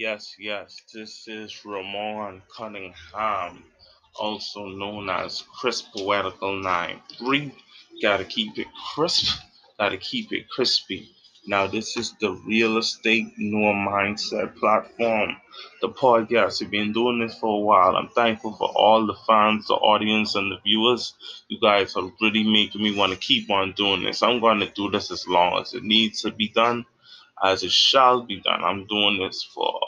Yes, yes, this is Ramon Cunningham, also known as Crisp Poetical 9 3. Gotta keep it crisp, gotta keep it crispy. Now, this is the Real Estate Newer Mindset platform, the podcast. We've been doing this for a while. I'm thankful for all the fans, the audience, and the viewers. You guys are really making me want to keep on doing this. I'm going to do this as long as it needs to be done as it shall be done. I'm doing this for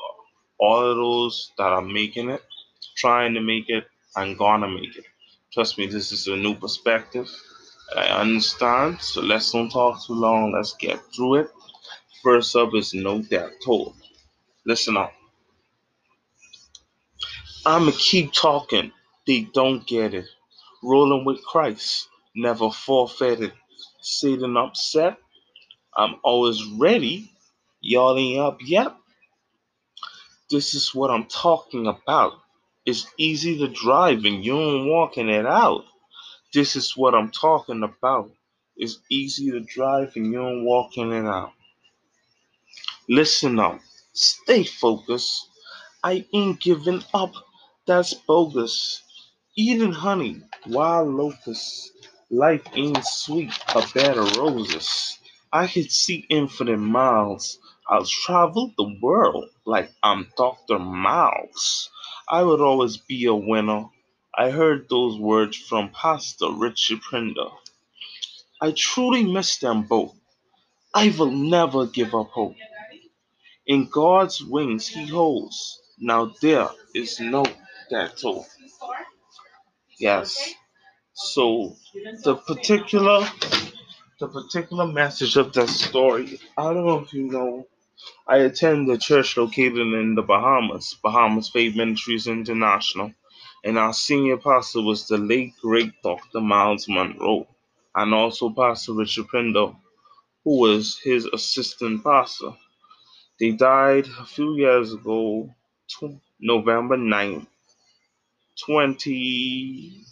all of those that are making it, trying to make it, and gonna make it. Trust me, this is a new perspective. I understand. So let's don't talk too long. Let's get through it. First up is no doubt told. Listen up. I'ma keep talking. They don't get it. Rolling with Christ, never forfeited. Sitting upset, I'm always ready Y'all ain't up yet? This is what I'm talking about. It's easy to drive and you ain't walking it out. This is what I'm talking about. It's easy to drive and you ain't walking it out. Listen up. Stay focused. I ain't giving up. That's bogus. Eating honey, wild locusts. Life ain't sweet, a bed of roses. I could see infinite miles I'll travel the world like I'm Dr. Mouse. I would always be a winner. I heard those words from Pastor Richie Pinder. I truly miss them both. I will never give up hope. In God's wings he holds. Now there is no hope. Yes. So the particular the particular message of that story, I don't know if you know I attend a church located in the Bahamas, Bahamas Faith Ministries International, and our senior pastor was the late great Dr. Myles Munroe, and also Pastor Richard Pinder, who was his assistant pastor. They died a few years ago, tw- November 9th, 20.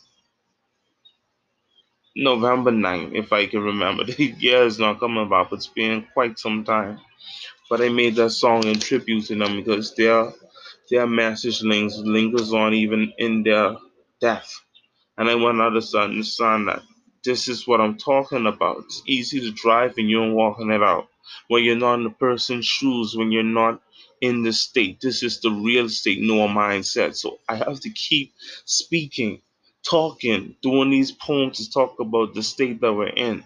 November 9th, if I can remember. The year is not coming about, but it's been quite some time. But I made that song in tribute to them because their their message links lingers on even in their death. And I want others to understand that this is what I'm talking about. It's easy to drive and you're walking it out. When you're not in the person's shoes, when you're not in the state. This is the real estate newer mindset. So I have to keep speaking, talking, doing these poems to talk about the state that we're in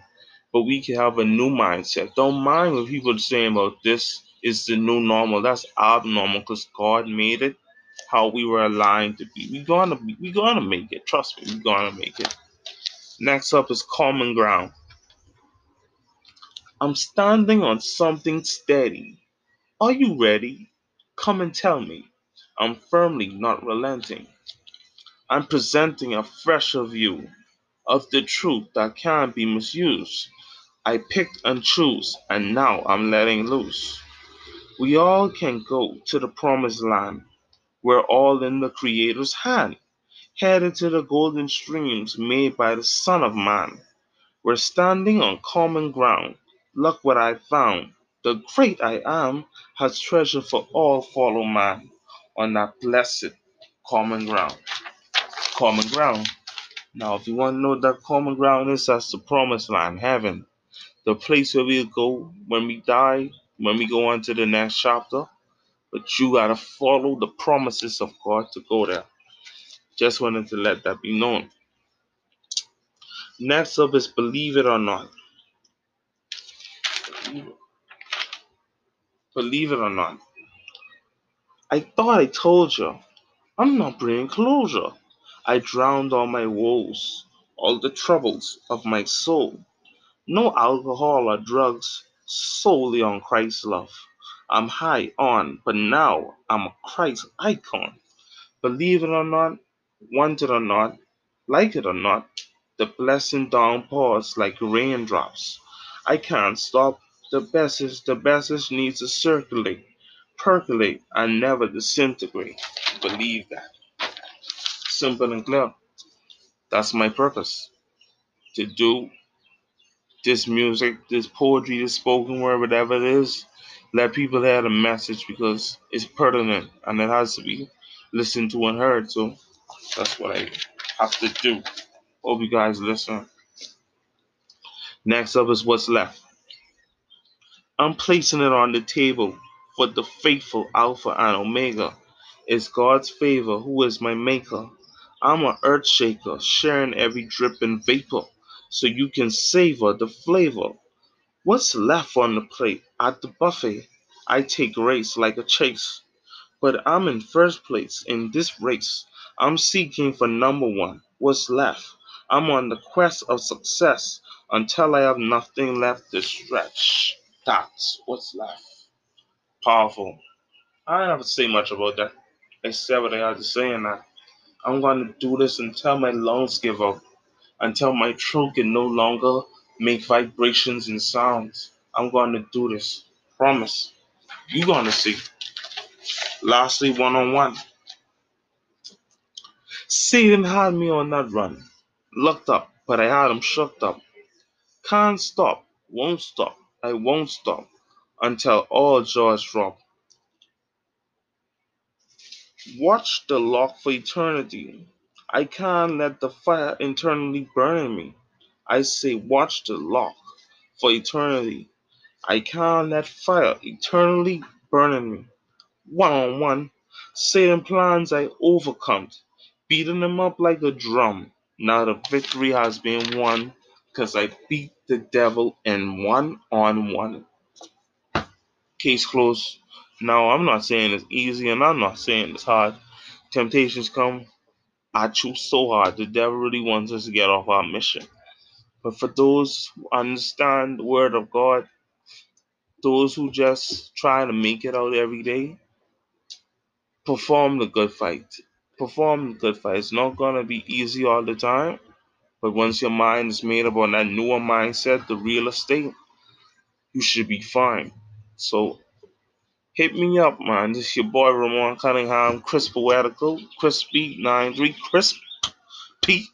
but we can have a new mindset. Don't mind what people are saying about this is the new normal. That's abnormal because God made it how we were aligned to be. We gonna be, we gonna make it. Trust me, we're gonna make it. Next up is common ground. I'm standing on something steady. Are you ready? Come and tell me. I'm firmly not relenting. I'm presenting a fresher view of the truth that can't be misused. I picked and chose, and now I'm letting loose. We all can go to the promised land. We're all in the Creator's hand, headed to the golden streams made by the Son of Man. We're standing on common ground. Look what I found. The great I am has treasure for all follow man on that blessed common ground. Common ground. Now, if you want to know that common ground is, that's the promised land, heaven the place where we'll go when we die, when we go on to the next chapter. But you gotta follow the promises of God to go there. Just wanted to let that be known. Next up is believe it or not. Believe it or not. I thought I told you. I'm not bringing closure. I drowned all my woes, all the troubles of my soul. No alcohol or drugs, solely on Christ's love. I'm high on, but now I'm a Christ icon. Believe it or not, want it or not, like it or not, the blessing downpours like raindrops. I can't stop. The message, the message needs to circulate, percolate, and never disintegrate. Believe that. Simple and clear. That's my purpose. To do this music, this poetry, this spoken word, whatever it is, let people hear the message because it's pertinent and it has to be listened to and heard. So that's what I have to do. Hope you guys listen. Next up is what's left. I'm placing it on the table for the faithful Alpha and Omega. It's God's favor, who is my maker. I'm an earth shaker, sharing every dripping vapor so you can savor the flavor. What's left on the plate at the buffet? I take race like a chase, but I'm in first place in this race. I'm seeking for number one. What's left? I'm on the quest of success until I have nothing left to stretch. That's what's left. Powerful. I don't have to say much about that, except what I have to say in that. I'm going to do this until my lungs give up, until my throat can no longer make vibrations and sounds. I'm going to do this. Promise. You're going to see. Lastly, one on one. Satan had me on that run. Locked up, but I had him shook up. Can't stop, won't stop, I won't stop until all jaws drop. Watch the lock for eternity. I can't let the fire internally burn me. I say, watch the lock for eternity. I can't let fire eternally burn in me. One on one, Satan plans I overcome, beating them up like a drum. Now the victory has been won, cause I beat the devil in one on one. Case closed. Now I'm not saying it's easy and I'm not saying it's hard. Temptations come. I choose so hard. The devil really wants us to get off our mission. But for those who understand the word of God, those who just try to make it out every day, perform the good fight. Perform the good fight. It's not gonna be easy all the time, but once your mind is made up on that newer mindset, the real estate, you should be fine. So hit me up, man. This is your boy Ramon Cunningham, Crisp Poetical, Crispy 93, Crisp P.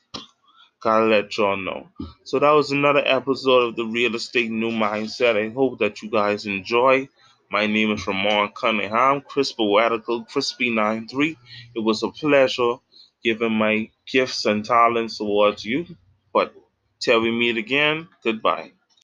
Gotta let y'all know. So that was another episode of the Real Estate New Mindset. I hope that you guys enjoy. My name is Ramon Cunningham, Crisp Poetical, Crispy 93. It was a pleasure giving my gifts and talents towards you. But till we meet again, goodbye.